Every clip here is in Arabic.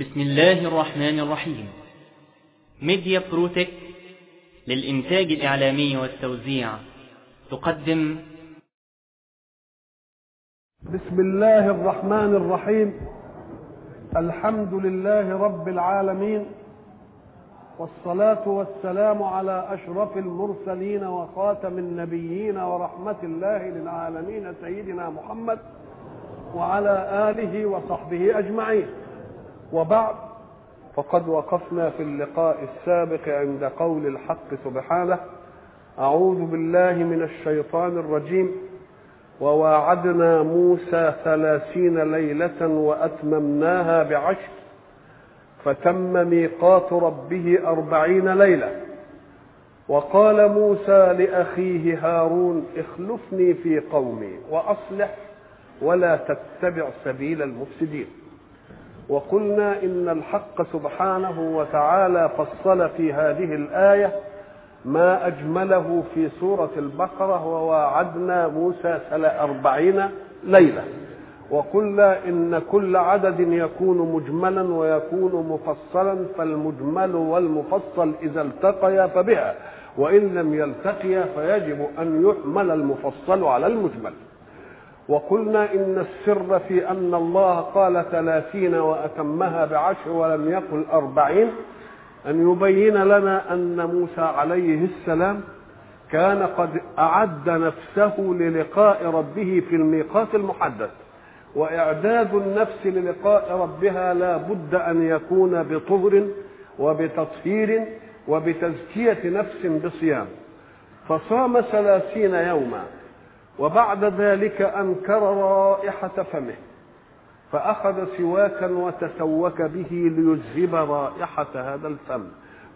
بسم الله الرحمن الرحيم ميديا بروتك للإنتاج الإعلامي والتوزيع تقدم بسم الله الرحمن الرحيم الحمد لله رب العالمين والصلاة والسلام على أشرف المرسلين وخاتم النبيين ورحمة الله للعالمين سيدنا محمد وعلى آله وصحبه أجمعين وبعد فقد وقفنا في اللقاء السابق عند قول الحق سبحانه أعوذ بالله من الشيطان الرجيم وواعدنا موسى ثلاثين ليلة وأتممناها بعشر فتم ميقات ربه أربعين ليلة. وقال موسى لأخيه هارون اخلفني في قومي وأصلح ولا تتبع سبيل المفسدين. وقلنا إن الحق سبحانه وتعالى فصل في هذه الآية ما أجمله في سورة البقرة وواعدنا موسى أربعين ليلة. وقلنا إن كل عدد يكون مجملا ويكون مفصلا فالمجمل والمفصل إذا التقيا فبها وإن لم يلتقيا فيجب أن يحمل المفصل على المجمل. وقلنا إن السر في أن الله قال ثلاثين وأتمها بعشر ولم يقل أربعين أن يبين لنا أن موسى عليه السلام كان قد أعد نفسه للقاء ربه في الميقات المحدد وإعداد النفس للقاء ربها لا بد أن يكون بطهر وبتطهير وبتزكية نفس بصيام. فصام ثلاثين يوما. وبعد ذلك أنكر رائحة فمه فأخذ سواكا وتسوك به ليذهب رائحة هذا الفم.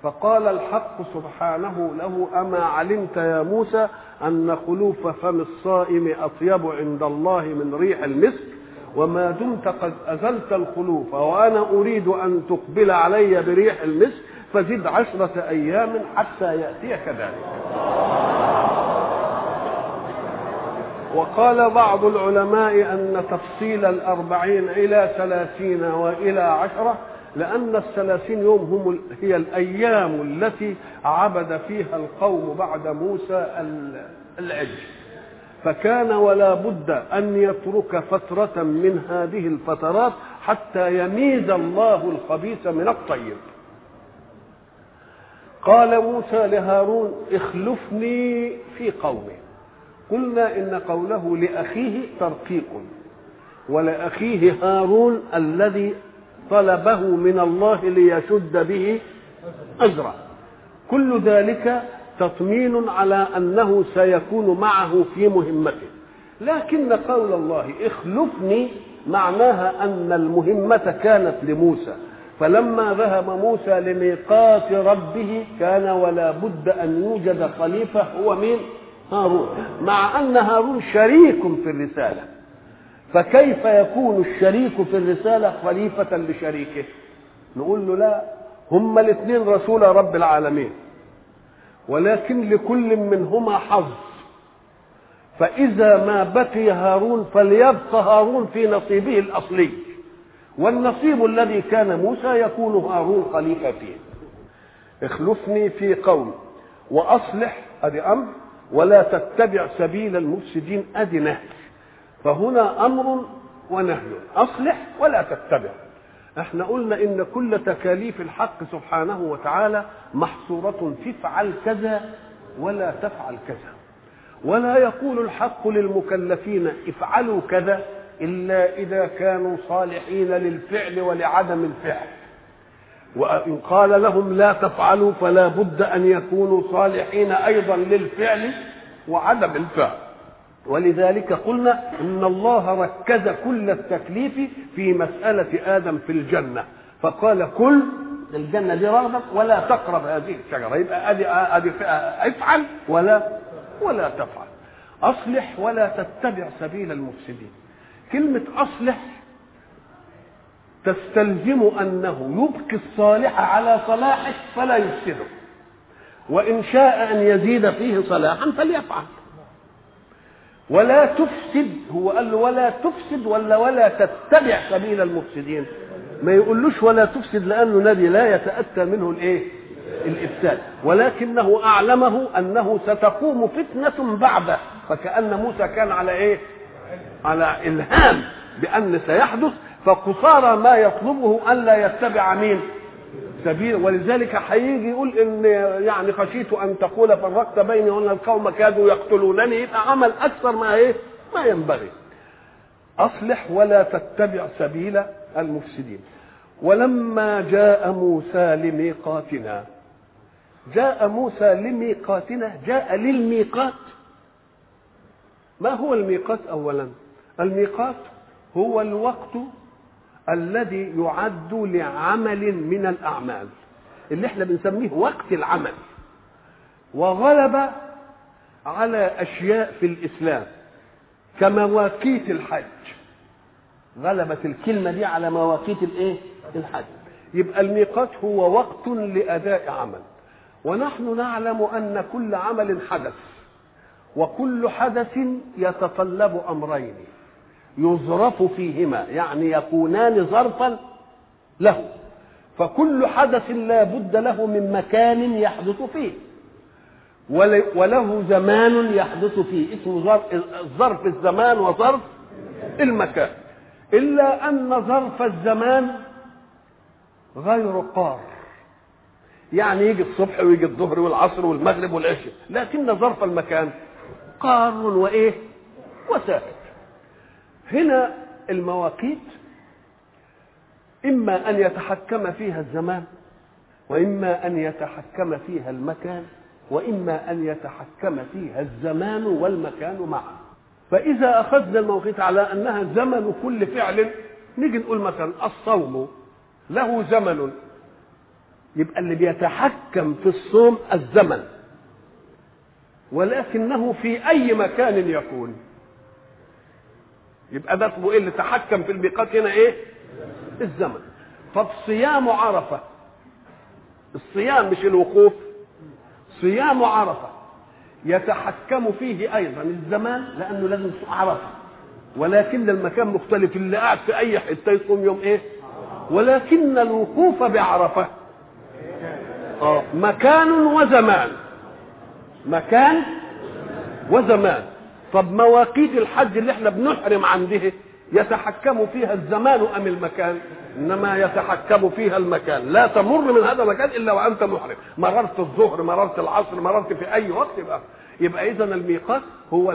فقال الحق سبحانه له أما علمت يا موسى أن خلوف فم الصائم أطيب عند الله من ريح المسك وما دمت قد أزلت الخلوف وأنا أريد أن تقبل علي بريح المسك فزد عشرة أيام حتى يأتيك ذلك. وقال بعض العلماء أن تفصيل الأربعين إلى ثلاثين وإلى عشرة لأن الثلاثين يوم هم هي الأيام التي عبد فيها القوم بعد موسى العجل. فكان ولا بد أن يترك فترة من هذه الفترات حتى يميز الله الخبيث من الطيب. قال موسى لهارون اخلفني في قومي. قلنا إن قوله لأخيه ترقيق ولأخيه هارون الذي طلبه من الله ليشد به ازرا كل ذلك تطمين على أنه سيكون معه في مهمته. لكن قول الله اخلفني معناها أن المهمة كانت لموسى. فلما ذهب موسى لميقات ربه كان ولا بد أن يوجد خليفة هو مين؟ هارون مع أن هارون شريك في الرسالة. فكيف يكون الشريك في الرسالة خليفة لشريكه؟ نقول له لا هما الاثنين رسول رب العالمين. ولكن لكل منهما حظ. فإذا ما بقي هارون فليبق هارون في نصيبه الأصلي. والنصيب الذي كان موسى يكون هارون خليفة فيه. اخلفني في قوم وأصلح ادي أمر. ولا تتبع سبيل المفسدين ادي نهي فهنا أمر ونهي. أصلح ولا تتبع. إحنا قلنا إن كل تكاليف الحق سبحانه وتعالى محصورة في افعل كذا ولا تفعل كذا. ولا يقول الحق للمكلفين افعلوا كذا إلا إذا كانوا صالحين للفعل ولعدم الفعل. وإن قال لهم لا تفعلوا فلا بد أن يكونوا صالحين أيضا للفعل وعدم الفعل. ولذلك قلنا إن الله ركز كل التكليف في مسألة آدم في الجنة. فقال كل الجنة دي ولا تقرب هذه الشجرة. يبقى أدي أدي افعل ولا ولا تفعل. أصلح ولا تتبع سبيل المفسدين. كلمة أصلح تستلزم أنه يبقي الصالح على صلاحه فلا يفسده. وإن شاء أن يزيد فيه صلاحا فليفعل. ولا تفسد هو قال له ولا تفسد ولا ولا تتبع سبيل المفسدين. ما يقولوش ولا تفسد لأنه نبي لا يتأتى منه الإيه؟ الإفساد. ولكنه أعلمه أنه ستقوم فتنة بعده. فكأن موسى كان على إيه؟ على إلهام بأن سيحدث. فقصارى ما يطلبه الا يتبع مين؟ سبيل. ولذلك هيجي يقول إن يعني خشيت أن تقول فرقت بيني وأن القوم كادوا يقتلونني يبقى عمل أكثر ما إيه؟ ما ينبغي. أصلح ولا تتبع سبيل المفسدين. ولما جاء موسى لميقاتنا جاء موسى لميقاتنا جاء للميقات. ما هو الميقات اولا؟ الميقات هو الوقت الذي يعد لعمل من الأعمال اللي إحنا بنسميه وقت العمل. وغلب على أشياء في الإسلام كمواقيت الحج. غلبت الكلمة دي على مواقيت الإيه؟ الحج. يبقى الميقات هو وقت لأداء عمل. ونحن نعلم أن كل عمل حدث وكل حدث يتطلب أمرين. يظرف فيهما يعني يكونان ظرفا له. فكل حدث لا بد له من مكان يحدث فيه. وله زمان يحدث فيه. اسمه ظرف ظرف الزمان وظرف المكان. إلا أن ظرف الزمان غير قار. يعني يجي الصبح ويجي الظهر والعصر والمغرب والعشاء لكن ظرف المكان قار وإيه؟ وساكت هنا المواقيت إما أن يتحكم فيها الزمان وإما أن يتحكم فيها المكان وإما أن يتحكم فيها الزمان والمكان معا. فإذا أخذنا المواقيت على أنها زمن كل فعل نيجي نقول مثلا الصوم له زمن. يبقى اللي بيتحكم في الصوم الزمن ولكنه في أي مكان يكون. يبقى ده اسمه إيه؟ اللي تحكم في الميقات هنا إيه؟ الزمن. طب صيام عرفة. الصيام مش الوقوف. صيام عرفة يتحكم فيه أيضا الزمان لأنه لازم عرفة. ولكن المكان مختلف. اللي قاعد في أي حتة يصوم يوم إيه؟ ولكن الوقوف بعرفة. آه. مكان وزمان. مكان وزمان. طب مواقيت الحج اللي إحنا بنحرم عنده يتحكم فيها الزمان أم المكان؟ إنما يتحكم فيها المكان. لا تمر من هذا المكان إلا وأنت محرم. مررت الظهر مررت العصر مررت في أي وقت يبقى يبقى اذا الميقات هو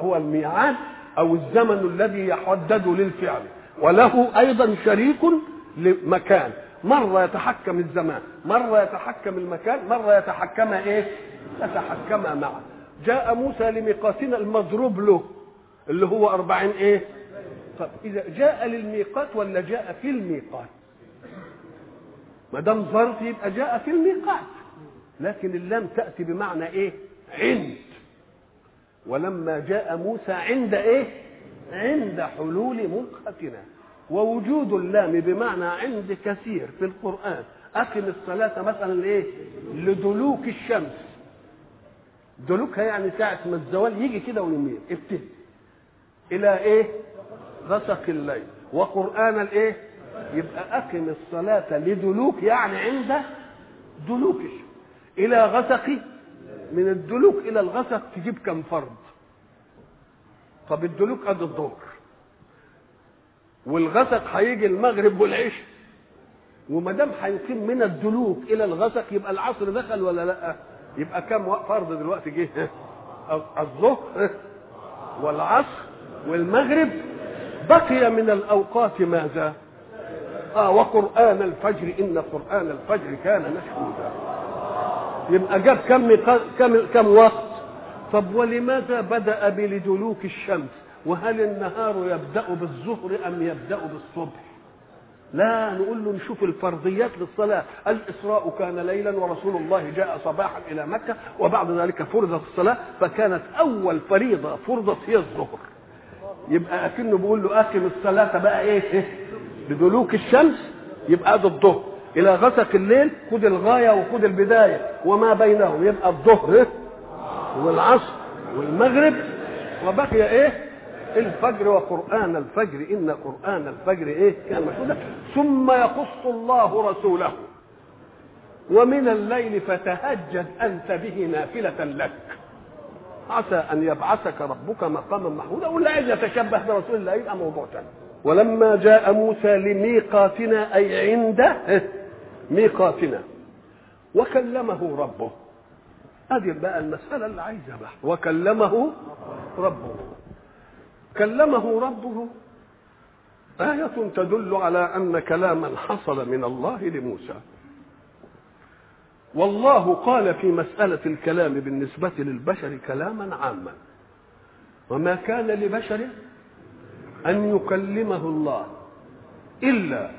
هو الميعاد أو الزمن الذي يحدد للفعل. وله أيضا شريك لمكان. مرة يتحكم الزمان مرة يتحكم المكان مرة يتحكم إيه؟ يتحكم معا جاء موسى لميقاتنا المضروب له اللي هو أربعين إيه؟ طب إذا جاء للميقات ولا جاء في الميقات؟ ما دام ظرف يبقى جاء في الميقات لكن اللام تأتي بمعنى إيه؟ عند. ولما جاء موسى عند إيه؟ عند حلول ميقاتنا ووجود اللام بمعنى عند كثير في القرآن. أقم الصلاة مثلا إيه لدلوك الشمس. دلوكها يعني ساعة ما الزوال يجي كده ويميل ابتدي إلى إيه؟ غسق الليل وقرآن الإيه؟ يبقى أقم الصلاة لدلوك يعني عند دلوك إلى غسق من الدلوك إلى الغسق تجيب كم فرض؟ طب الدلوك قد الظهر والغسق هيجي المغرب والعشاء وما دام هيقيم من الدلوك إلى الغسق يبقى العصر دخل ولا لأ؟ يبقى كم فرض دلوقتي جه؟ الظهر والعصر والمغرب. بقي من الأوقات ماذا؟ آه وقرآن الفجر إن قرآن الفجر كان مشهودا. يبقى جاب كم كم كم وقت؟ طب ولماذا بدأ بلدلوك الشمس؟ وهل النهار يبدأ بالظهر أم يبدأ بالصبح؟ لا نقول له نشوف الفرضيات للصلاة. الإسراء كان ليلا ورسول الله جاء صباحا إلى مكة وبعد ذلك فرضت الصلاة فكانت أول فريضة فرضت هي الظهر. يبقى أكنه بيقول له أقم الصلاة بقى إيه؟ بدلوك الشمس يبقى ده الظهر. إلى غسق الليل خد الغاية وخد البداية. وما بينهم يبقى الظهر والعصر والمغرب. وبقي إيه؟ الفجر وقرآن الفجر إن قرآن الفجر إيه؟ كان مشهودا ثم يقص الله رسوله. ومن الليل فتهجد أنت به نافلة لك. عسى أن يبعثك ربك مقاما محمودا. ولا عايز يتشبه برسول الله يبقى موضوع ثاني ولما جاء موسى لميقاتنا أي عند ميقاتنا. وكلمه ربه. هذه بقى المسألة اللي عايزها بقى وكلمه ربه. كلمه ربه. آية تدل على أن كلاما حصل من الله لموسى. والله قال في مسألة الكلام بالنسبة للبشر كلاما عاما. وما كان لبشر أن يكلمه الله إلا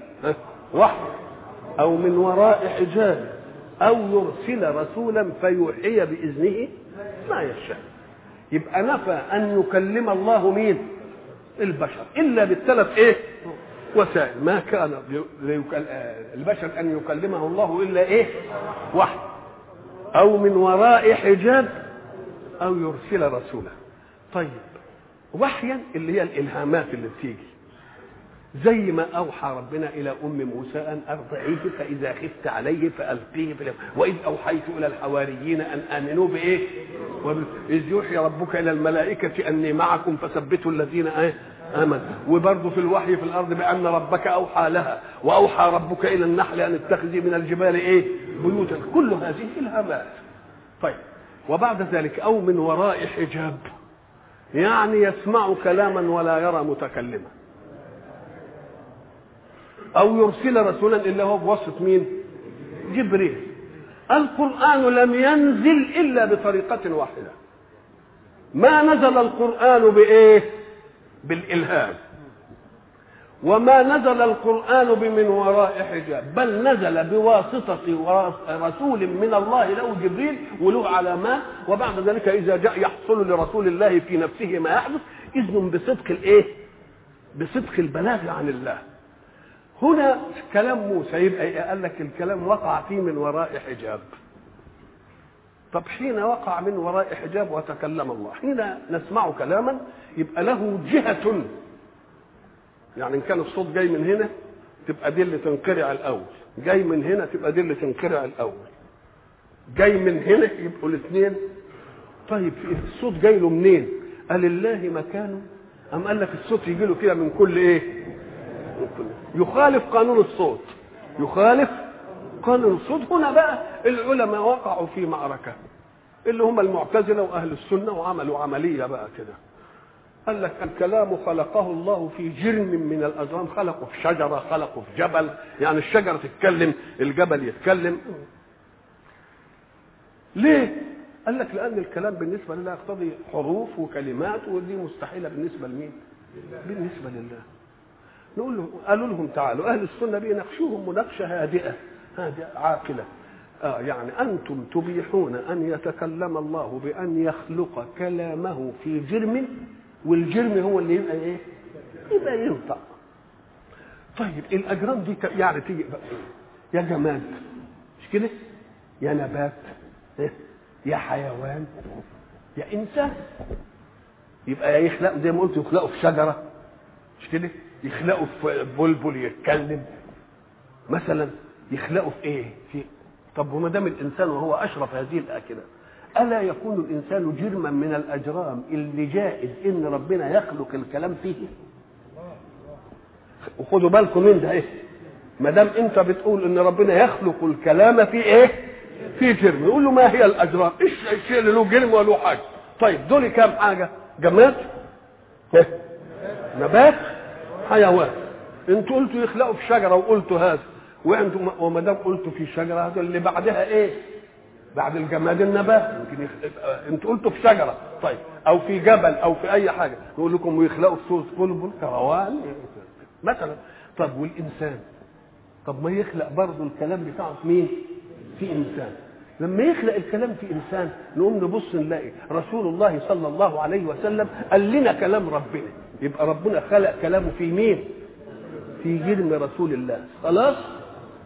وحي أو من وراء حجاب أو يرسل رسولا فيوحي بإذنه ما يشاء. يبقى نفى أن يكلم الله مين؟ البشر. إلا بالثلاث إيه؟ وسائل. ما كان البشر أن يكلمه الله إلا إيه؟ وحي أو من وراء حجاب أو يرسل رسولا. طيب. وحيا اللي هي الإلهامات اللي بتيجي. زي ما أوحى ربنا إلى أم موسى أن ارضعيه فإذا خفت عليه فألقيه في وإذ أوحيت إلى الحواريين أن آمنوا بإيه؟ إذ يوحي ربك إلى الملائكة أني معكم فثبتوا الذين إيه؟ آمنوا. وبرضه في الوحي في الأرض بأن ربك أوحى لها. وأوحى ربك إلى النحل أن اتخذي من الجبال إيه؟ بيوتا. كل هذه إلهامات. طيب. وبعد ذلك أو من وراء حجاب. يعني يسمع كلاما ولا يرى متكلما. أو يرسل رسولا إلا هو بواسطة مين؟ جبريل. القرآن لم ينزل إلا بطريقة واحدة. ما نزل القرآن بإيه؟ بالإلهام. وما نزل القرآن بمن وراء حجاب. بل نزل بواسطة رسول من الله له جبريل وله علامات وبعد ذلك إذا جاء يحصل لرسول الله في نفسه ما يحدث إذن بصدق الإيه؟ بصدق البلاغ عن الله. هنا كلام موسى يبقى قال لك الكلام وقع فيه من وراء حجاب طب حين وقع من وراء حجاب وتكلم الله حين نسمع كلاما يبقى له جهة يعني إن كان الصوت جاي من هنا تبقى دي اللي تنقرع الأول جاي من هنا تبقى دي اللي تنقرع الأول جاي من هنا يبقوا الاثنين طيب الصوت جاي له منين؟ قال الله مكانه أم قال لك الصوت يجي له كده من كل إيه؟ يخالف قانون الصوت. يخالف قانون الصوت. هنا بقى العلماء وقعوا في معركة اللي هم المعتزلة وأهل السنة وعملوا عملية بقى كده. قال لك الكلام خلقه الله في جرم من الأجرام خلقه في شجرة خلقه في جبل. يعني الشجرة تتكلم الجبل يتكلم. ليه؟ قال لك لأن الكلام بالنسبة لله يقتضي حروف وكلمات ودي مستحيلة بالنسبة لمين؟ بالنسبة لله. نقول له قالوا لهم تعالوا أهل السنة بيناقشوهم مناقشة هادئة هادئة عاقلة آه يعني أنتم تبيحون أن يتكلم الله بأن يخلق كلامه في جرم والجرم هو اللي يبقى إيه؟ يبقى ينطق طيب الأجرام دي يعني تيجي يا جماد مش كده؟ يا نبات يا حيوان يا إنسان يبقى يخلق زي ما قلت يخلقوا في شجرة مش كده؟ يخلقوا في بلبل يتكلم. مثلا يخلقوا في إيه؟ في طب وما دام الإنسان وهو أشرف هذه الآكلة ألا يكون الإنسان جرما من الأجرام اللي جائز إن ربنا يخلق الكلام فيه؟ وخدوا بالكم من ده إيه؟ ما دام أنت بتقول إن ربنا يخلق الكلام في إيه؟ في جرم. يقول له ما هي الأجرام؟ إيش الشيء اللي له جرم وله حاجة؟ طيب دول كام حاجة؟ جماد؟ نبات؟ حيوان أنتوا قلتوا يخلقوا في شجرة وقلتوا هذا. وأنتم وما دام قلتوا في شجرة هذا اللي بعدها إيه؟ بعد الجماد النبات. يمكن يخ... أنتوا قلتوا في شجرة. طيب. أو في جبل أو في أي حاجة. نقول لكم ويخلقوا صوره بلبل كروان. مثلا. طب والإنسان؟ طب ما يخلق برضه الكلام بتاعه في مين؟ في إنسان. لما يخلق الكلام في إنسان نقوم نبص نلاقي رسول الله صلى الله عليه وسلم قال لنا كلام ربنا. يبقى ربنا خلق كلامه في مين؟ في جرم رسول الله. خلاص؟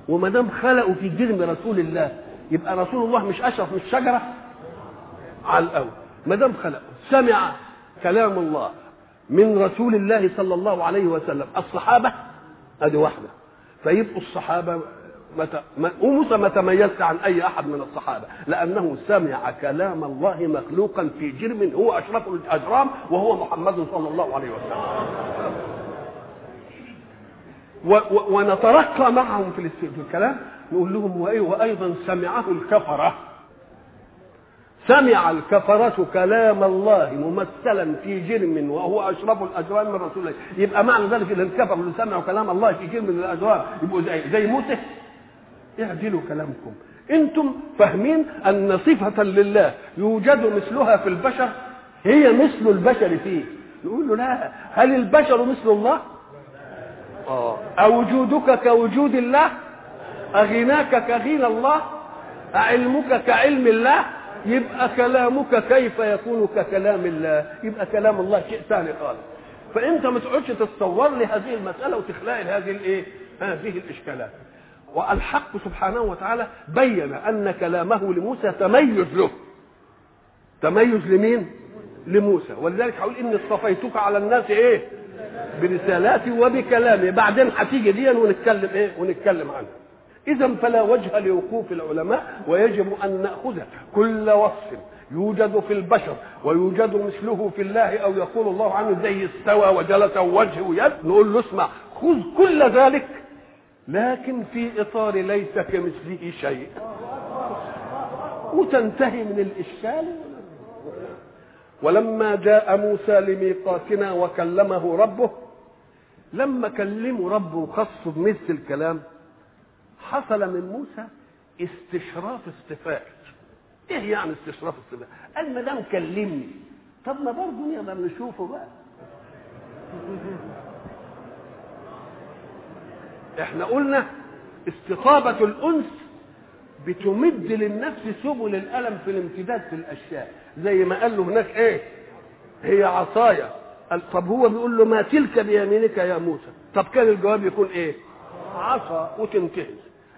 وما دام خلقه في جرم رسول الله يبقى رسول الله مش أشرف من الشجره على الأول. ما دام خلقه. سمع كلام الله من رسول الله صلى الله عليه وسلم. الصحابة ادي واحدة. فيبقوا الصحابة مت... وموسى ما تميزش عن أي أحد من الصحابة لأنه سمع كلام الله مخلوقا في جرم هو أشرف الأجرام وهو محمد صلى الله عليه وسلم. ونترقى معهم في, الكلام نقول لهم وأيضا سمعه الكفرة. سمع الكفرة كلام الله ممثلا في جرم وهو أشرف الأجرام من رسول الله. يبقى معنى ذلك أن الكفر اللي سمعوا كلام الله في جرم من الأجرام يبقوا زي, زي موسى. اعدلوا كلامكم. أنتم فاهمين أن صفة لله يوجد مثلها في البشر؟ هي مثل البشر فيه. نقول له لا هل البشر مثل الله؟ آه. أوجودك كوجود الله؟ أغناك كغنى الله؟ أعلمك كعلم الله؟ يبقى كلامك كيف يكون ككلام الله؟ يبقى كلام الله شيء ثاني خالص. فأنت ما تقعدش تتصور لي هذه المسألة وتخلق هذه الإيه؟ هذه الإشكالات. والحق سبحانه وتعالى بين أن كلامه لموسى تميز له. تميز لمين؟ لموسى. ولذلك هقول إني اصطفيتك على الناس إيه؟ برسالاتي وبكلامي بعدين هتيجي دي ونتكلم إيه؟ ونتكلم عنها. اذا فلا وجه لوقوف العلماء ويجب أن نأخذ كل وصف يوجد في البشر ويوجد مثله في الله أو يقول الله عنه زي استوى وجلس وجه ويد نقول له اسمع خذ كل ذلك لكن في إطار ليس كمثله شيء. وتنتهي من الإشكال. ولما جاء موسى لميقاتنا وكلمه ربه لما كلمه ربه وخصه بمثل الكلام حصل من موسى استشراف استفاء. إيه يعني استشراف استفاء؟ قال ما دام كلمني طب ما برضه نقدر نشوفه بقى. إحنا قلنا استطابة الأنس بتمد للنفس سبل الألم في الامتداد في الأشياء. زي ما قال له هناك إيه؟ هي عصايا. طب هو بيقول له ما تلك بيمينك يا موسى؟ طب كان الجواب يكون إيه؟ عصا وتنتهي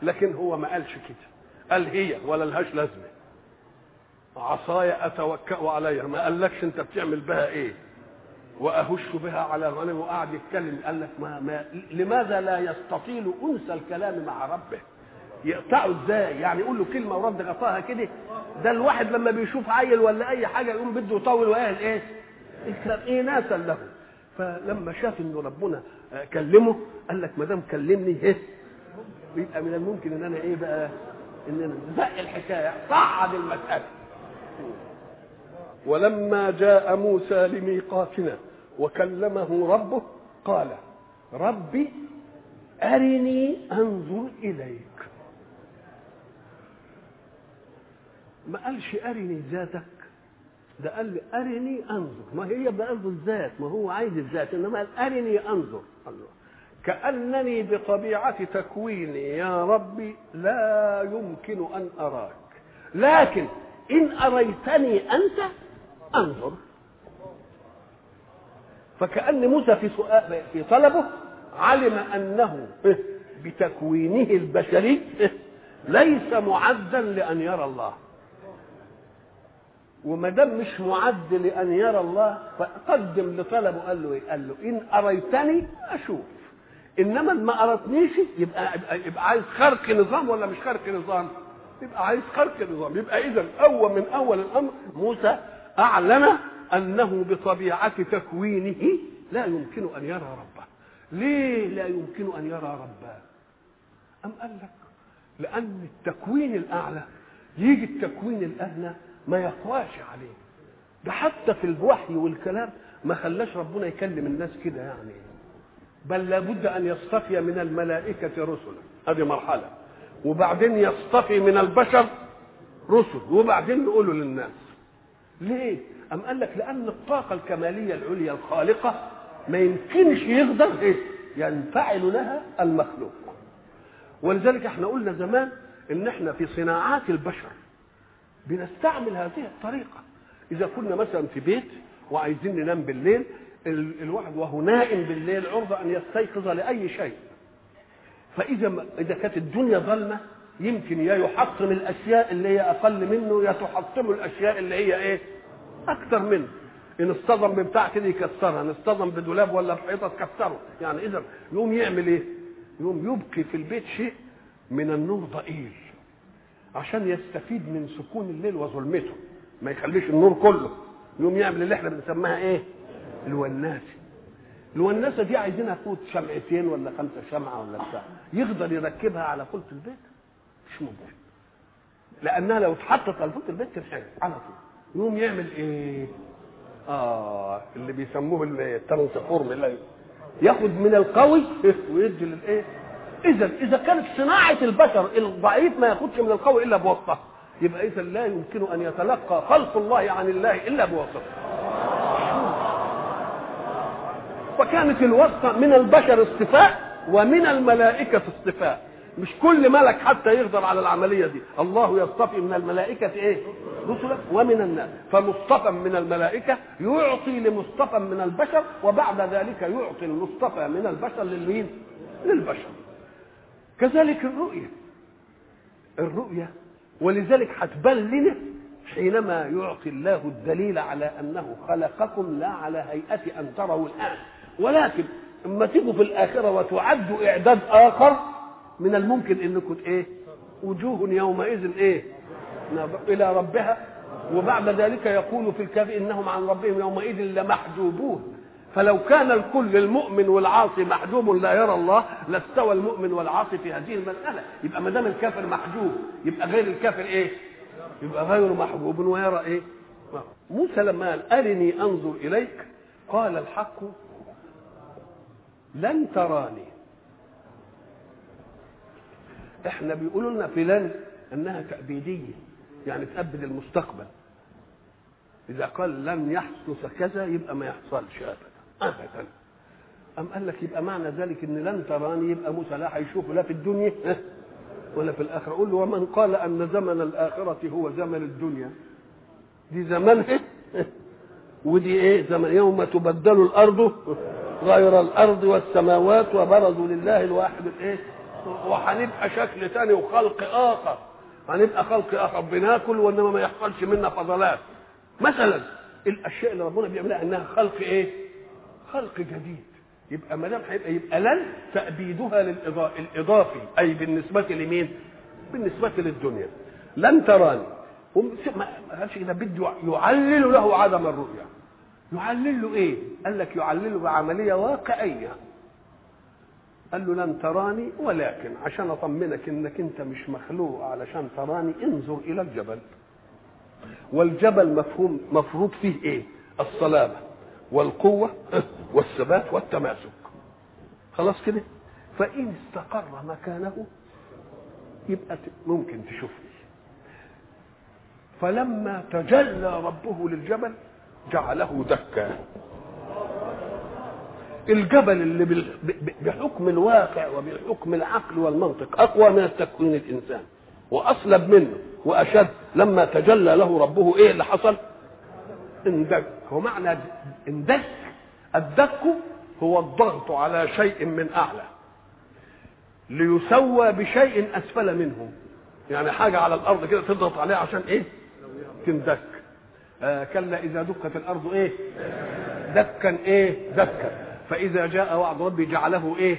لكن هو ما قالش كده. قال هي ولا لهاش لازمة. عصايا أتوكأ عليها. ما قالكش أنت بتعمل بها إيه؟ وأهش بها على الغنم وقعد يتكلم قال لك ما, ما لماذا لا يستطيل أنس الكلام مع ربه؟ يقطعه إزاي؟ يعني يقول له كلمة ورد غطاها كده. ده الواحد لما بيشوف عيل ولا أي حاجة يقوم بده يطول وقال إيه؟ الكلام. إيه ناسا له. فلما شاف ان ربنا كلمه قال لك ما دام كلمني إيه؟ يبقى من الممكن إن أنا إيه بقى؟ إن أنا زق الحكاية صعد المسألة. ولما جاء موسى لميقاتنا وكلمه ربه قال ربي أرني أنظر إليك. ما قالش أرني ذاتك ده قال لي أرني أنظر. ما هي برضه الذات ما هو عايز الذات إنما قال أرني أنظر. الله. كأنني بطبيعة تكويني يا ربي لا يمكن أن أراك. لكن إن أريتني أنت أنظر. فكأن موسى في سؤال في طلبه علم أنه بتكوينه البشري ليس معدا لأن يرى الله وما دام مش معد لأن يرى الله فقدم لطلبه قال له إيه؟ قال له إن أريتني أشوف إنما ما أرتنيش يبقى يبقى عايز خرق نظام ولا مش خرق نظام؟ يبقى عايز خرق نظام يبقى اذا أول من أول الأمر موسى أعلن أنه بطبيعة تكوينه لا يمكن أن يرى ربه. ليه لا يمكن أن يرى ربه؟ أم قال لك لأن التكوين الأعلى يجي التكوين الأدنى ما يقواش عليه. ده حتى في الوحي والكلام ما خلاش ربنا يكلم الناس كده يعني. بل لابد أن يصطفي من الملائكة رسلا هذه مرحلة. وبعدين يصطفي من البشر رسل. وبعدين يقولوا للناس. ليه؟ أم قال لك لأن الطاقة الكمالية العليا الخالقة ما يمكنش يقدر إيه؟ ينفعل لها المخلوق ولذلك إحنا قلنا زمان إن إحنا في صناعات البشر بنستعمل هذه الطريقة إذا كنا مثلا في بيت وعايزين ننام بالليل الواحد وهو نائم بالليل عرضة أن يستيقظ لأي شيء فإذا إذا كانت الدنيا ظلمة يمكن يا يحطم الأشياء اللي هي أقل منه يا تحطم الأشياء اللي هي إيه؟ أكثر منه. إن اصطدم ببتاع كده يكسرها إن اصطدم بدولاب ولا بحيطة تكسره. يعني اذا يقوم يعمل إيه؟ يقوم يبقي في البيت شيء من النور ضئيل. عشان يستفيد من سكون الليل وظلمته. ما يخليش النور كله. يقوم يعمل اللي إحنا بنسميها إيه؟ الوناسة. الوناسة دي عايزينها قوة شمعتين ولا خمسة شمعة ولا بتاع. يقدر يركبها على قوة البيت. مش ممكن لأنها لو اتحطت على قوة البيت تنحرق على طول. يقوم يعمل إيه؟ آه اللي بيسموه ال transformer اللي ياخد من القوي ويدي للإيه؟ إذا إذا كانت صناعة البشر الضعيف ما ياخدش من القوي إلا بواسطة. يبقى إذا لا يمكن أن يتلقى خلق الله عن الله إلا بواسطة. فكانت الواسطة من البشر اصطفاء ومن الملائكة اصطفاء مش كل ملك حتى يقدر على العملية دي. الله يصطفي من الملائكة إيه؟ رسلا ومن الناس. فمصطفى من الملائكة يعطي لمصطفى من البشر وبعد ذلك يعطي المصطفى من البشر للمين؟ للبشر. كذلك الرؤية. الرؤية ولذلك هتبان لنا حينما يعطي الله الدليل على أنه خلقكم لا على هيئة أن تروا الآن. ولكن أما تيجوا في الآخرة وتعدوا إعداد آخر من الممكن انكم إيه وجوه يومئذ إيه إلى ربها وبعد ذلك يقول في الكافي انهم عن ربهم يومئذ لمحجوبون. فلو كان الكل المؤمن والعاصي محجوب لا يرى الله لاستوى المؤمن والعاصي في هذه المسألة. يبقى ما دام الكافر محجوب يبقى غير الكافر إيه؟ يبقى غير محجوب ويرى إيه؟ موسى لما قال ارني انظر اليك قال الحق لن تراني. إحنا بيقولوا لنا في لن انها تأبيدية يعني تأبد المستقبل. إذا قال لن يحدث كذا يبقى ما يحصلش أبدا أبدا. أم قال لك يبقى معنى ذلك إن لن تراني يبقى موسى لا هيشوفه لا في الدنيا؟ ولا في الآخرة. قول له ومن قال أن زمن الآخرة هو زمن الدنيا؟ دي زمن ودي إيه؟ زمن يوم تبدل الأرض غير الأرض والسماوات وبرزوا لله الواحد الإيه وهنبقى شكل تاني وخلق آخر. هنبقى خلق آخر. بناكل وإنما ما يحصلش منا فضلات. مثلا الأشياء اللي ربنا بيعملها إنها خلق إيه؟ خلق جديد. يبقى ما دام هيبقى يبقى لن تأبيدها للإضافي أي بالنسبة لمين؟ بالنسبة للدنيا. لن تراني. ما قالش كده بده يعلل له عدم الرؤية. يعلل له إيه؟ قال لك يعلله بعملية واقعية. قال له لن تراني ولكن عشان أطمنك إنك أنت مش مخلوق علشان تراني انظر إلى الجبل. والجبل مفهوم مفروض فيه إيه؟ الصلابة والقوة والثبات والتماسك. خلاص كده؟ فإن استقر مكانه يبقى ممكن تشوفني فلما تجلى ربه للجبل جعله دكا. الجبل اللي بحكم الواقع وبحكم العقل والمنطق أقوى من التكوين الإنسان وأصلب منه وأشد. لما تجلى له ربه إيه اللي حصل؟ اندك. هو معنى اندك الدك هو الضغط على شيء من أعلى ليسوى بشيء أسفل منه. يعني حاجة على الأرض كده تضغط عليها عشان إيه؟ تندك. آه كلا إذا دكت الأرض إيه؟ دكا إيه؟ دكا. فإذا جاء وعد ربي جعله إيه؟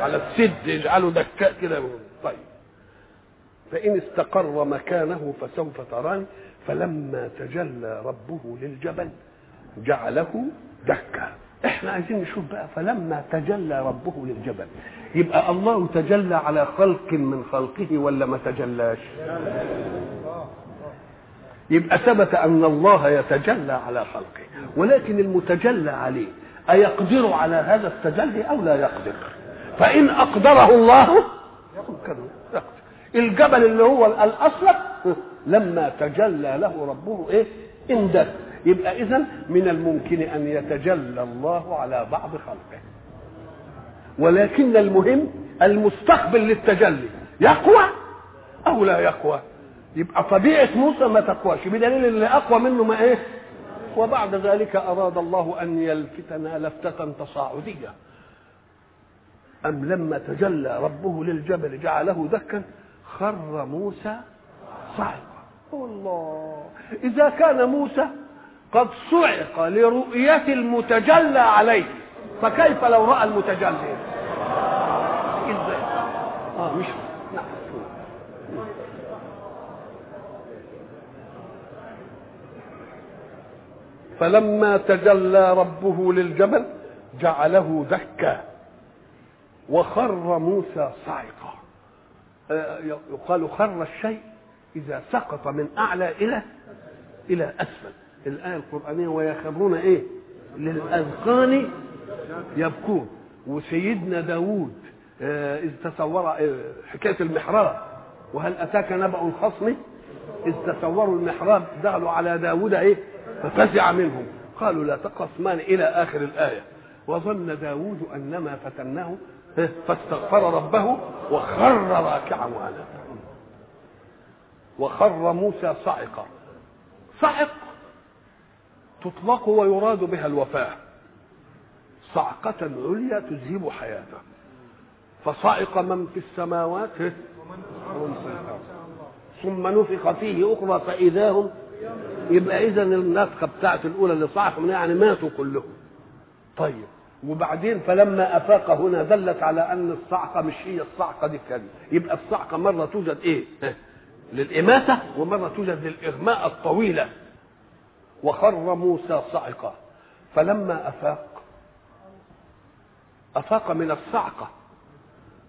على السد يجعله دكاء كده. طيب. فإن استقر مكانه فسوف تراني. فلما تجلى ربه للجبل جعله دكا إحنا عايزين نشوف بقى فلما تجلى ربه للجبل يبقى الله تجلى على خلق من خلقه ولا ما تجلاش؟ يبقى ثبت أن الله يتجلى على خلقه ولكن المتجلى عليه. أيقدر على هذا التجلي أو لا يقدر؟ فإن أقدره الله يقدر الجبل اللي هو الأصلب لما تجلى له ربه إيه؟ اندك يبقى إذا من الممكن أن يتجلى الله على بعض خلقه. ولكن المهم المستقبل للتجلي. يقوى أو لا يقوى؟ يبقى طبيعة موسى ما تقواش. بدليل اللي أقوى منه ما إيه؟ وبعد ذلك أراد الله أن يلفتنا لفتة تصاعدية. أم لما تجلى ربه للجبل جعله دكا خر موسى صعقا. والله إذا كان موسى قد صعق لرؤية المتجلى عليه فكيف لو رأى المتجلي إزاي آه مش نعم فلما تجلى ربه للجبل جعله دكا وخر موسى صعقا آه، يقال خر الشيء إذا سقط من أعلى إلى إلى أسفل. الآية القرآنية ويخرون إيه؟ للأذقان يبكون. وسيدنا داود آه، إذ تصور آه، حكاية المحراب. وهل أتاك نبأ الخصم؟ إذ تصوروا المحراب دخلوا على داود إيه؟ ففزع منهم. قالوا لا تقسمان إلى آخر الآية. وظن داود أنما فتناه آه، فاستغفر ربه وخر راكعا وأناب. وخر موسى صعقا صعق تطلق ويراد بها الوفاة. صعقة عليا تذهب حياته. فصعق من في السماوات ومن في الأرض ثم نفخ فيه أخرى فإذا هم يبقى إذا النفخة بتاعت الأولى اللي صعق منها يعني ماتوا كلهم. طيب وبعدين فلما أفاق هنا دلت على أن الصعقة مش هي الصعقة دي كان. يبقى الصعقة مرة توجد إيه؟ للإماتة ومرة توجد للإغماء الطويلة. وخر موسى صعقا فلما أفاق أفاق من الصعقة.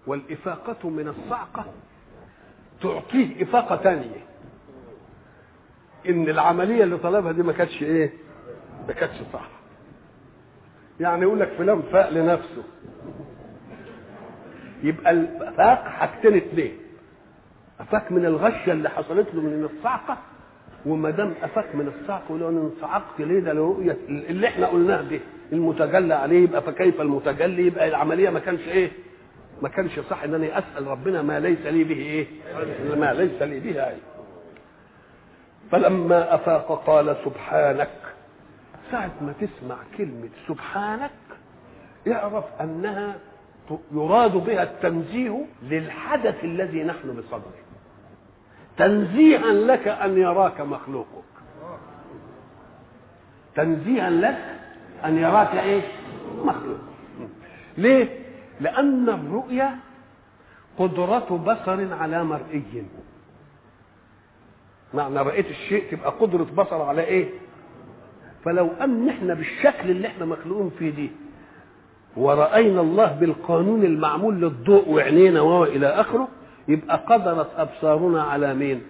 والإفاقة من الصعقة تعطيه إفاقة تانية إن العملية اللي طلبها دي ما كانتش إيه؟ ما كانتش صح. يعني يقول لك فلان فاق لنفسه. يبقى الفاق حاجتين اتنين افاك من الغشه اللي حصلت له من الصعقة وما دام افاك من الصعقة يقول له أنا انصعقت ليه؟ ده لرؤيه اللي إحنا قلناه ده المتجلى عليه يبقى فكيف المتجلي؟ يبقى العملية ما كانش إيه؟ ما كانش صح إن أنا أسأل ربنا ما ليس لي به إيه؟ ما ليس لي به علم فلما أفاق قال سبحانك. ساعة ما تسمع كلمة سبحانك اعرف أنها يراد بها التنزيه للحدث الذي نحن بصدده تنزيها لك أن يراك مخلوقك. تنزيها لك أن يراك إيه مخلوق. ليه؟ لأن الرؤية قدرة بصر على مرئي. معنى رأيت الشيء تبقى قدرة بصر على إيه؟ فلو ان إحنا بالشكل اللي إحنا مخلوقين فيه دي ورأينا الله بالقانون المعمول للضوء وعينينا إلى آخره يبقى قدرت أبصارنا على مين؟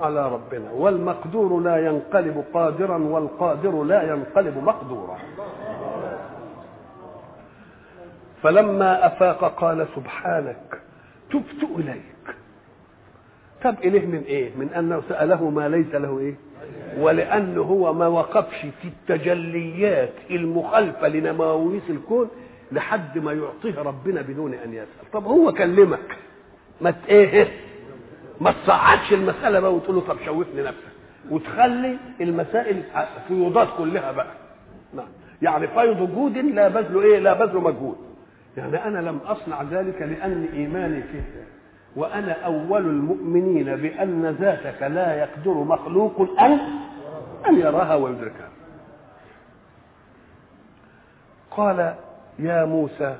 على ربنا. والمقدور لا ينقلب قادرا والقادر لا ينقلب مقدورا. فلما أفاق قال سبحانك تبت إليك. تب إليه من إيه؟ من أنه سأله ما ليس له إيه؟ ولأنه هو ما وقفش في التجليات المخالفة لنماويس الكون لحد ما يعطيه ربنا بدون أن يسأل. طب هو كلمك ما إيه؟ ما تصعدش المسألة بقى وتقول له طب شوفني نفسك. وتخلي المسائل فيوضات كلها بقى. نعم. يعني فيض وجود لا بذل إيه؟ لا بذل مجهود. يعني أنا لم أصنع ذلك لأن إيماني فيه. وأنا أول المؤمنين بأن ذاتك لا يقدر مخلوق ان أن يراها ويدركها. قال يا موسى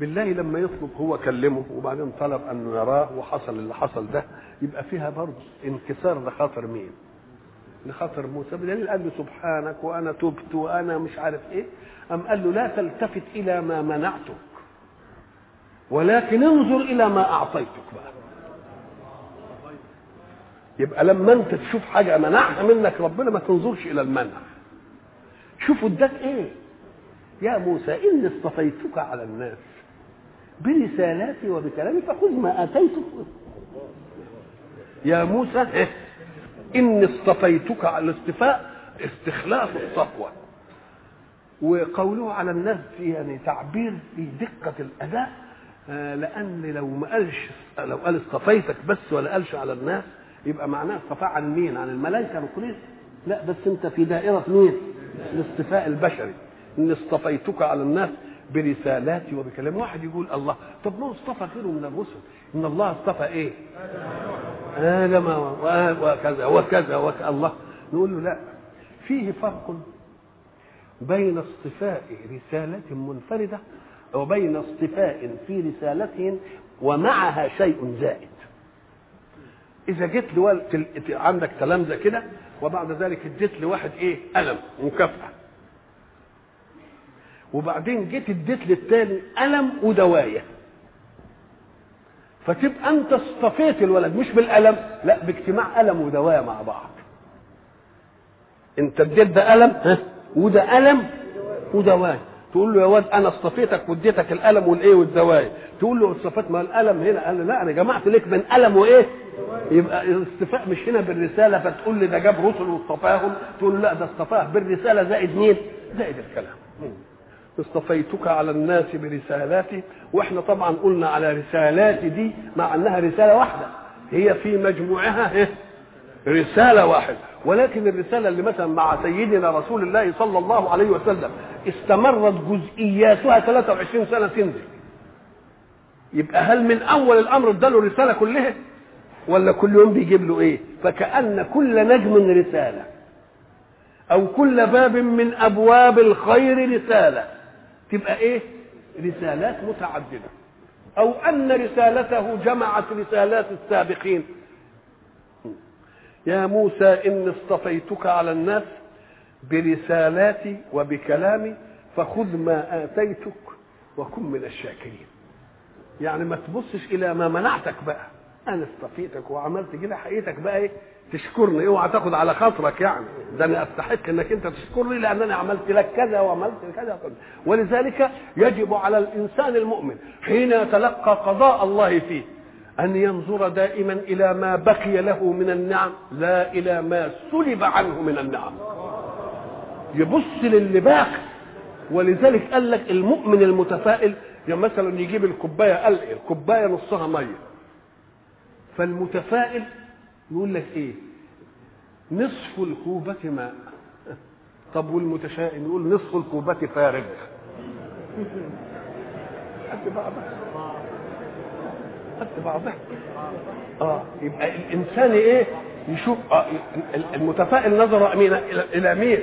بالله لما يطلب هو كلمه وبعدين طلب انه يراه وحصل اللي حصل ده يبقى فيها برضه انكسار لخاطر مين؟ لخاطر موسى. بدليل قال له سبحانك وأنا تبت وأنا مش عارف إيه. أم قال له لا تلتفت إلى ما منعتك ولكن انظر إلى ما أعطيتك بقى. يبقى لما انت تشوف حاجة منعها منك ربنا ما تنظرش إلى المنع. شوفوا اداك إيه؟ يا موسى إني اصطفيتك على الناس برسالاتي وبكلامي فخذ ما آتيتك. يا موسى إيه؟ إني اصطفيتك على الاصطفاء استخلاف الصفوه وقوله على الناس يعني تعبير في دقة الأداء آه، لأن لو ما قالش لو قال اصطفيتك بس ولا قالش على الناس يبقى معناه اصطفاء عن مين؟ عن الملائكة نقول لا بس انت في دائرة مين؟ الاصطفاء البشري اني اصطفيتك على الناس برسالاتي وبكلامي واحد يقول الله طب ما اصطفى غيره من الرسل إن الله اصطفى إيه؟ آدم وكذا وكذا وكذا الله نقول له لا فيه فرق بين اصطفاء رسالة منفردة وبين اصطفاء في رسالة ومعها شيء زائد. إذا جيت لوال... عندك تلامذة كده وبعد ذلك اديت لواحد إيه؟ ألم مكافأة. وبعدين جيت اديت للتاني ألم ودواية فتبقى أنت اصطفيت الولد مش بالألم لا باجتماع ألم ودواية مع بعض. انت اديت ده ها؟ وده ألم ودواية تقول له يا واد أنا اصطفيتك واديتك الألم والإيه والدوايه تقول له اصطفيت ما الألم هنا. قال لا أنا جمعت لك بين ألم وإيه؟ يبقى الاصطفاء مش هنا بالرسالة فتقول لي ده جاب رسل واصطفاهم. تقول له لا ده اصطفاه بالرسالة زائد مين؟ زائد الكلام. اصطفيتك على الناس برسالاتي. وإحنا طبعا قلنا على رسالاتي دي مع أنها رسالة واحدة. هي في مجموعها إيه؟ رسالة واحدة. ولكن الرسالة اللي مثلا مع سيدنا رسول الله صلى الله عليه وسلم استمرت جزئياتها 23 سنة تنزل. يبقى هل من أول الأمر اداله الرساله كلها؟ ولا كل يوم بيجيب له إيه؟ فكأن كل نجم رسالة. أو كل باب من أبواب الخير رسالة. تبقى إيه؟ رسالات متعددة. أو أن رسالته جمعت رسالات السابقين. يا موسى إني اصطفيتك على الناس برسالاتي وبكلامي فخذ ما آتيتك وكن من الشاكرين. يعني ما تبصش إلى ما منعتك بقى. أنا اصطفيتك وعملت كده حقيقتك بقى إيه؟ تشكرني. اوعى تاخد على خاطرك يعني. ده أنا أستحق إنك أنت تشكرني لأن أنا عملت لك كذا وعملت كذا ولذلك يجب على الإنسان المؤمن حين يتلقى قضاء الله فيه أن ينظر دائما إلى ما بقي له من النعم لا إلى ما سلب عنه من النعم. يبص للي باقي ولذلك قال لك المؤمن المتفائل يعني مثلا يجيب الكوباية قال الكوباية نصها مية. فالمتفائل يقول لك إيه؟ نصف الكوبة ماء. طب والمتشائم يقول نصف الكوبة فارغ. قد بعضها آه يبقى الإنسان إيه؟ يشوف آه المتفائل نظر إلى مين؟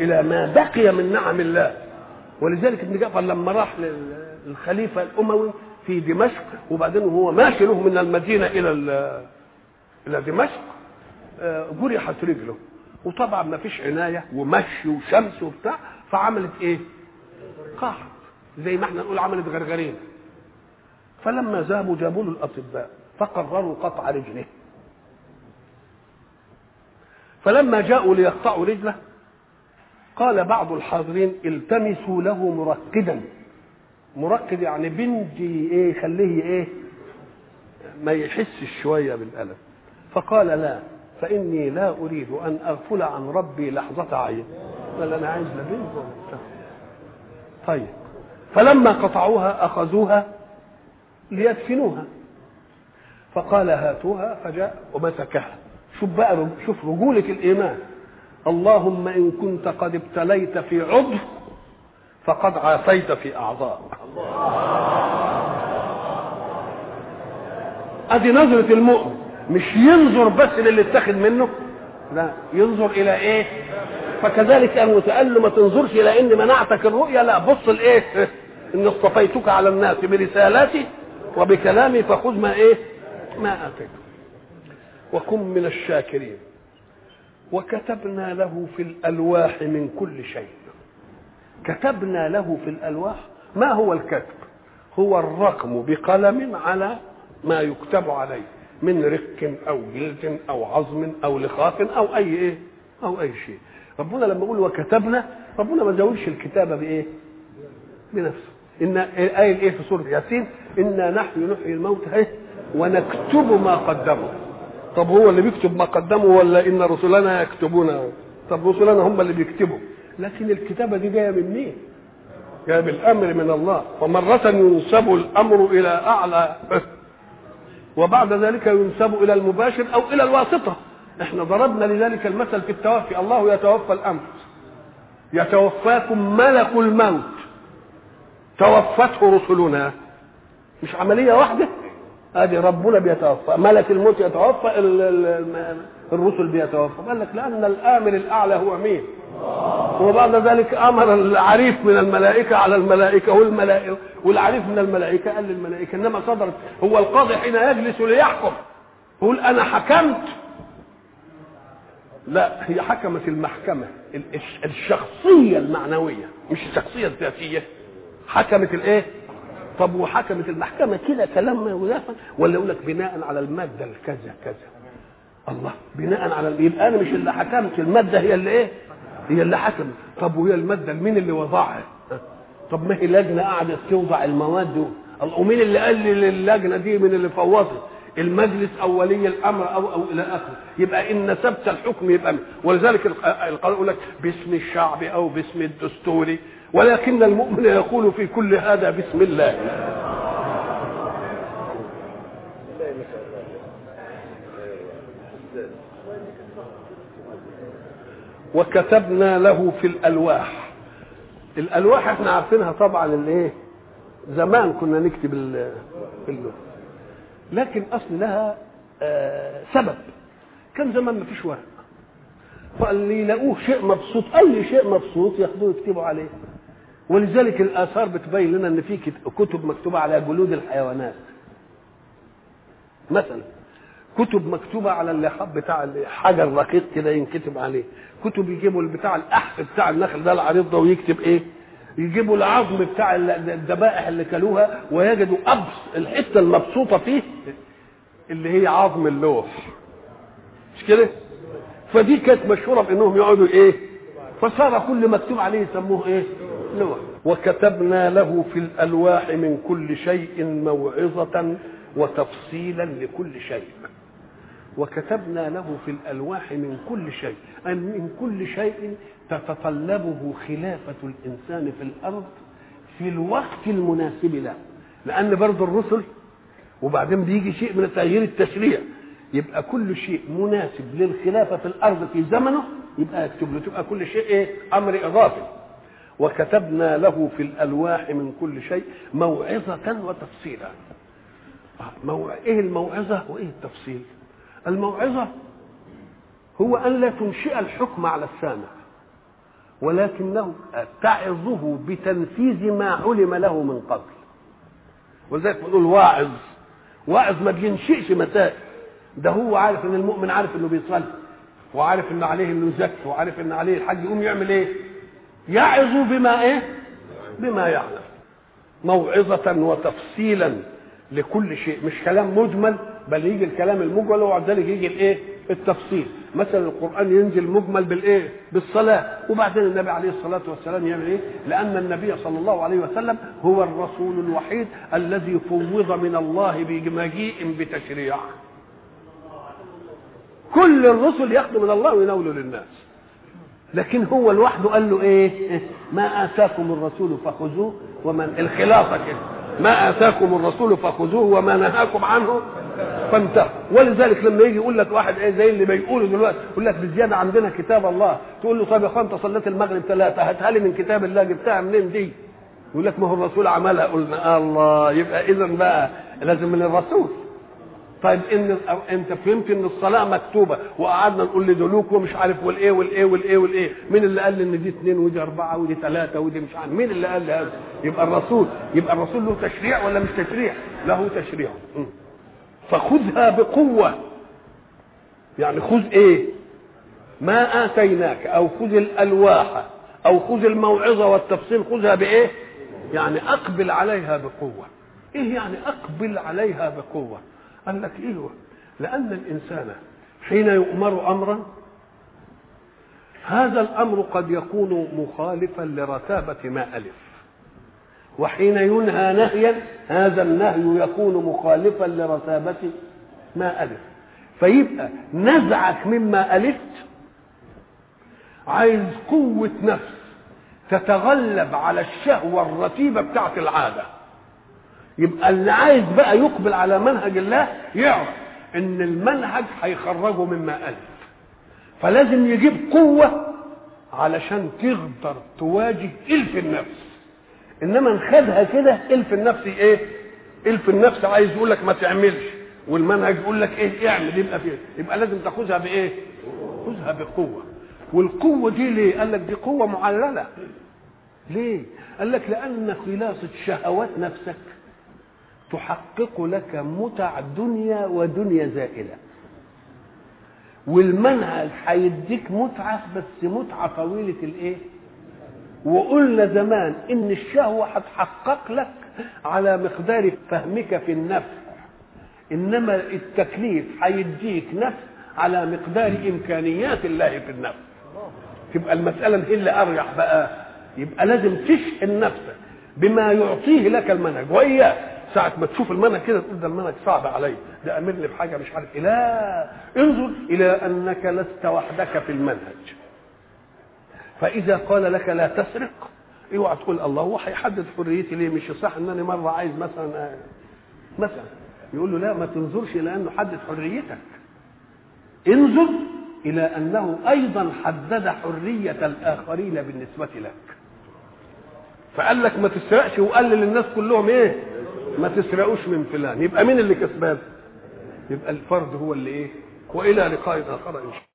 إلى ما بقي من نعم الله. ولذلك ابن جعفر لما راح للخليفة الأموي في دمشق وبعدين وهو ماشي له من المدينة إلى إلى دمشق جرحت رجله. وطبعا ما فيش عناية ومشي وشمس وبتاع فعملت إيه؟ قحط زي ما إحنا نقول عملت غرغرين. فلما ذهبوا جابوا له الأطباء فقرروا قطع رجله. فلما جاءوا ليقطعوا رجله قال بعض الحاضرين التمسوا له مرقدا مرقد يعني بنتي إيه خليه إيه ما يحسش شوية بالألم. فقال لا فإني لا أريد أن أغفل عن ربي لحظة عين. قال أنا عايز لا بنت ولا طيب. فلما قطعوها أخذوها ليدفنوها. فقال هاتوها فجاء ومسكها. شوف بقى شوف رجولة الإيمان. اللهم إن كنت قد ابتليت في عضو فقد عافيت في أعضاء. أدي نظرة المؤمن. مش ينظر بس للي اتخذ منه لا ينظر إلى إيه؟ فكذلك المتقال قال له ما تنظرش إلى إني منعتك الرؤيا لا بص لإيه؟ إن اصطفيتك على الناس برسالاتي وبكلامي فخذ ما إيه؟ ما آتيتك وكن من الشاكرين. وكتبنا له في الألواح من كل شيء. كتبنا له في الألواح. ما هو الكتب؟ هو الرقم بقلم على ما يكتب عليه. من رق أو جلد أو عظم أو لخاف أو أي إيه؟ أو أي شيء. ربنا لما يقول وكتبنا ربنا ما زودش الكتابة بإيه؟ بنفسه. إن آية إيه في سورة ياسين؟ إنا نحن نحيي الموتى إيه؟ ونكتب ما قدموا. طب هو اللي بيكتب ما قدموا ولا إن رسلنا يكتبون؟ طب رسلنا هم اللي بيكتبوا. لكن الكتابة دي جاية من مين؟ جاية بالأمر من الله. ومره ينسب الأمر إلى أعلى وبعد ذلك ينسب إلى المباشر أو إلى الواسطة. إحنا ضربنا لذلك المثل في التوفي. الله يتوفى الأنفس. يتوفاكم ملك الموت. توفته رسلنا. مش عملية واحدة؟ ادي ربنا بيتوفى. ملك الموت يتوفى الرسل بيتوفى. قال لك لأن الامر الأعلى هو مين؟ وبعد ذلك أمر العريف من الملائكة على الملائكة والملائكة والعريف من الملائكة قال للملائكة إنما صدرت. هو القاضي حين يجلس ليحكم. يقول أنا حكمت. لا هي حكمت المحكمة ال- الش- الشخصية المعنوية مش الشخصية الذاتية. حكمت الايه؟ طب وحكمت المحكمة كده كلام مدافع ولا يقول لك بناء على المادة الكذا كذا. الله بناء على يبقى أنا مش اللي حكمت المادة هي اللي إيه؟ هي اللي حكمت. طب وهي المادة مين اللي وضعها؟ ها؟ طب ما هي لجنة قعدت توضع المواد ومين اللي قال لي للجنة دي من اللي فوضت المجلس أو ولي الأمر أو أو إلى آخره. يبقى إن ثبت الحكم يبقى. ولذلك الق- القانون يقول لك باسم الشعب أو باسم الدستوري ولكن المؤمن يقول في كل هذا بسم الله. وكتبنا له في الألواح. الألواح إحنا عارفينها طبعا الايه زمان كنا نكتب اللوح. لكن أصل لها آه، سبب. كان زمان ما فيش ورق. فاللي يلاقوه شيء مبسوط أي شيء مبسوط ياخدوه يكتبوا عليه. ولذلك الآثار بتبين لنا إن في كت- كتب مكتوبة على جلود الحيوانات. مثلا كتب مكتوبة على اللحاف بتاع الحجر رقيق كده ينكتب عليه. كتب يجيبوا بتاع الأحف بتاع النخل ده العريض ده ويكتب إيه؟ يجيبوا العظم بتاع ال- الذبائح اللي كلوها ويجدوا أبس الحتة المبسوطة فيه اللي هي عظم اللوح. مش كده؟ فدي كانت مشهورة بإنهم يقعدوا إيه؟ فصار كل مكتوب عليه يسموه إيه؟ لوح وكتبنا له في الألواح من كل شيء موعظة وتفصيلا لكل شيء. وكتبنا له في الألواح من كل شيء أي من كل شيء تتطلبه خلافة الإنسان في الأرض في الوقت المناسب له. لأن برضه الرسل وبعدين بيجي شيء من تغيير التشريع يبقى كل شيء مناسب للخلافة في الأرض في زمنه يبقى يكتب له تبقى كل شيء إيه؟ أمر إضافي. وكتبنا له في الألواح من كل شيء موعظة وتفصيلا. إيه الموعظة وإيه التفصيل؟ الموعظة هو أن لا تنشئ الحكم على السامع ولكنه تعظه بتنفيذ ما علم له من قبل. ولذلك بنقول واعظ. واعظ ما بينشئش مسائل. ده هو عارف إن المؤمن عارف إنه بيصلي وعارف ان عليه إنه يزكي وعارف إن عليه الحج يقوم يعمل إيه؟ يعظ بما إيه؟ بما يعلم. موعظة وتفصيلا لكل شيء. مش كلام مجمل بل يجي الكلام المجمل وبعد ذلك يجي الإيه؟ التفصيل. مثلا القرآن ينزل مجمل بالإيه؟ بالصلاة. وبعدين النبي عليه الصلاة والسلام يعمل إيه؟ لأن النبي صلى الله عليه وسلم هو الرسول الوحيد الذي فوض من الله بمجيء بتشريع كل الرسل ياخذوا من الله ويناولوا للناس. لكن هو لوحده قال له إيه؟ ما آتاكم الرسول فخذوه ومن الخلافة كده. ما آتاكم الرسول فخذوه وما نهاكم عنه فانتهوا. ولذلك لما يجي يقول لك واحد إيه زي اللي بيقولوا دلوقتي يقول لك بزيادة عندنا كتاب الله. تقول له طب يا أخوان أنت صليت المغرب ثلاثة هاتها لي من كتاب الله جبتها منين دي؟ يقول لك ما هو الرسول عملها. قلنا الله يبقى اذا بقى لازم من الرسول. طيب إن أنت فهمت إن الصلاة مكتوبة وقعدنا نقول لدلوك ومش عارف والإيه والإيه والإيه والإيه. مين اللي قال إن دي اثنين ودي أربعة ودي ثلاثة ودي مش عارف؟ مين اللي قال هذا؟ يبقى الرسول. يبقى الرسول له تشريع ولا مش تشريع؟ له تشريع. فخذها بقوة. يعني خذ إيه؟ ما آتيناك أو خذ الألواح أو خذ الموعظة والتفصيل خذها بإيه؟ يعني أقبل عليها بقوة. إيه يعني أقبل عليها بقوة؟ قال لك أيوه لأن الإنسان حين يؤمر أمرا هذا الأمر قد يكون مخالفا لرتابة ما ألف. وحين ينهى نهيا هذا النهي يكون مخالفا لرتابة ما ألف. فيبقى نزعك مما ألفت. عايز قوة نفس تتغلب على الشهوة الرتيبة بتاعت العادة. يبقى اللي عايز بقى يقبل على منهج الله يعرف إن المنهج هيخرجه مما الف فلازم يجيب قوة علشان تقدر تواجه إلف النفس. إنما نخدها كده إلف النفس إيه؟ إلف النفس عايز يقول لك ما تعملش والمنهج يقول لك إيه؟ اعمل يبقى فيه يبقى لازم تاخذها بإيه؟ خذها بقوة. والقوة دي ليه؟ قال لك دي قوة معللة. ليه؟ قال لك لأن خلاصة شهوات نفسك تحقق لك متع دنيا ودنيا زائلة. والمنهج هيديك متعة بس متعة طويلة الإيه؟ وقلنا زمان إن الشهوة هتحقق لك على مقدار فهمك في النفس. إنما التكليف هيديك نفس على مقدار إمكانيات الله في النفس. تبقى المسألة هي اللي ارجح بقى. يبقى لازم تشحن نفسك بما يعطيه لك المنهج. وإياك. ساعة ما تشوف المنهج كده تقول ده المنهج صعب علي ده أمرني بحاجة مش عارف إيه. لا انظر إلى أنك لست وحدك في المنهج. فإذا قال لك لا تسرق اوعى تقول الله هو هيحدد حريتي ليه؟ مش صح ان أنا مرة عايز مثلا مثلا. يقول له لا ما تنظرش إلى أنه حدد حريتك. انظر إلى أنه أيضا حدد حرية الآخرين بالنسبة لك. فقال لك ما تسرقش وقال للناس كلهم إيه؟ ما تسرقوش من فلان يبقى مين اللي كسبان؟ يبقى الفرد هو اللي إيه؟ وإلى لقاء آخر إن شاء الله.